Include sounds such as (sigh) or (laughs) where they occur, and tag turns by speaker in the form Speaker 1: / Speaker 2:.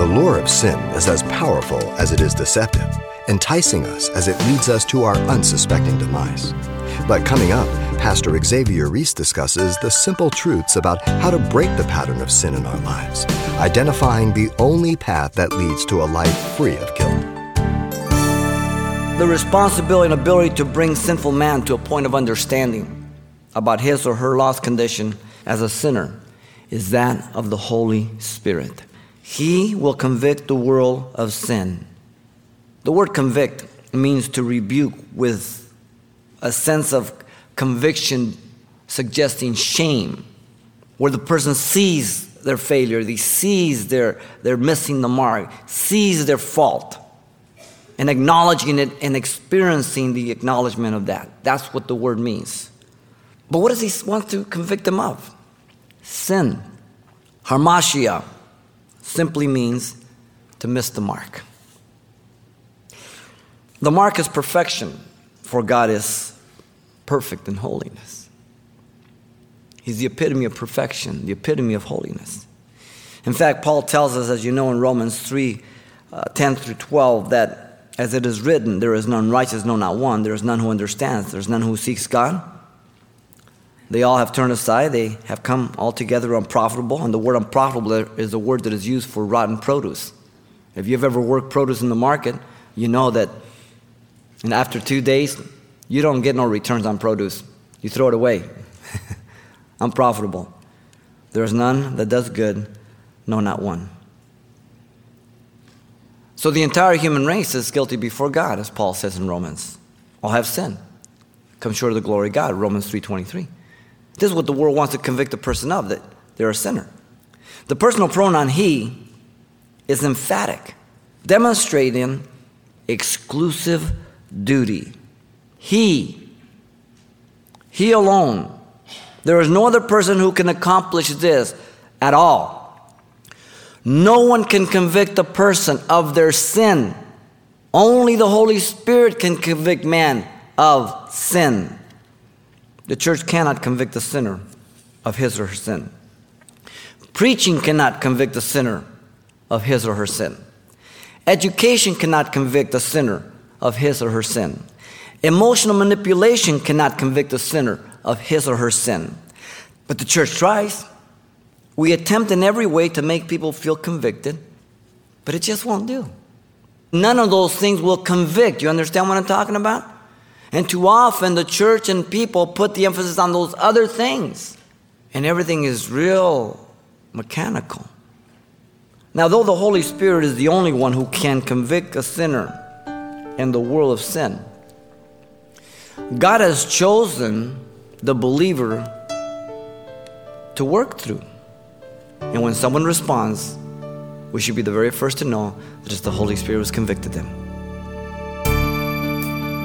Speaker 1: The lure of sin is as powerful as it is deceptive, enticing us as it leads us to our unsuspecting demise. But coming up, Pastor Xavier Reese discusses the simple truths about how to break the pattern of sin in our lives, identifying the only path that leads to a life free of guilt.
Speaker 2: The responsibility and ability to bring sinful man to a point of understanding about his or her lost condition as a sinner is that of the Holy Spirit. He will convict the world of sin. The word convict means to rebuke with a sense of conviction suggesting shame, where the person sees their failure, they sees their, they're missing the mark, sees their fault, and acknowledging it and experiencing the acknowledgement of that. That's what the word means. But what does he want to convict them of? Sin. Hamartia simply means to miss the mark. The mark is perfection, for God is perfect in holiness. He's the epitome of perfection, the epitome of holiness. In fact, Paul tells us, as you know, in Romans 3 uh, 10 through 12, that as it is written, there is none righteous, no, not one. There is none who understands. There is none who seeks God. They all have turned aside. They have come altogether unprofitable. And the word unprofitable is a word that is used for rotten produce. If you've ever worked produce in the market, you know that and after two days, you don't get no returns on produce. You throw it away. (laughs) Unprofitable. There is none that does good, no, not one. So the entire human race is guilty before God, as Paul says in Romans. All have sinned. Come short of the glory of God, Romans 3.23. This is what the world wants to convict a person of, that they're a sinner. The personal pronoun he is emphatic, demonstrating exclusive duty. He, He alone. There is no other person who can accomplish this at all. No one can convict a person of their sin. Only the Holy Spirit can convict man of sin. The church cannot convict the sinner of his or her sin. Preaching cannot convict the sinner of his or her sin. Education cannot convict the sinner of his or her sin. Emotional manipulation cannot convict the sinner of his or her sin. But the church tries. We attempt in every way to make people feel convicted, but it just won't do. None of those things will convict. You understand what I'm talking about? And too often the church and people put the emphasis on those other things, and everything is real mechanical. Now, though the Holy Spirit is the only one who can convict a sinner in the world of sin, God has chosen the believer to work through. And when someone responds, we should be the very first to know that it's the Holy Spirit who's convicted them.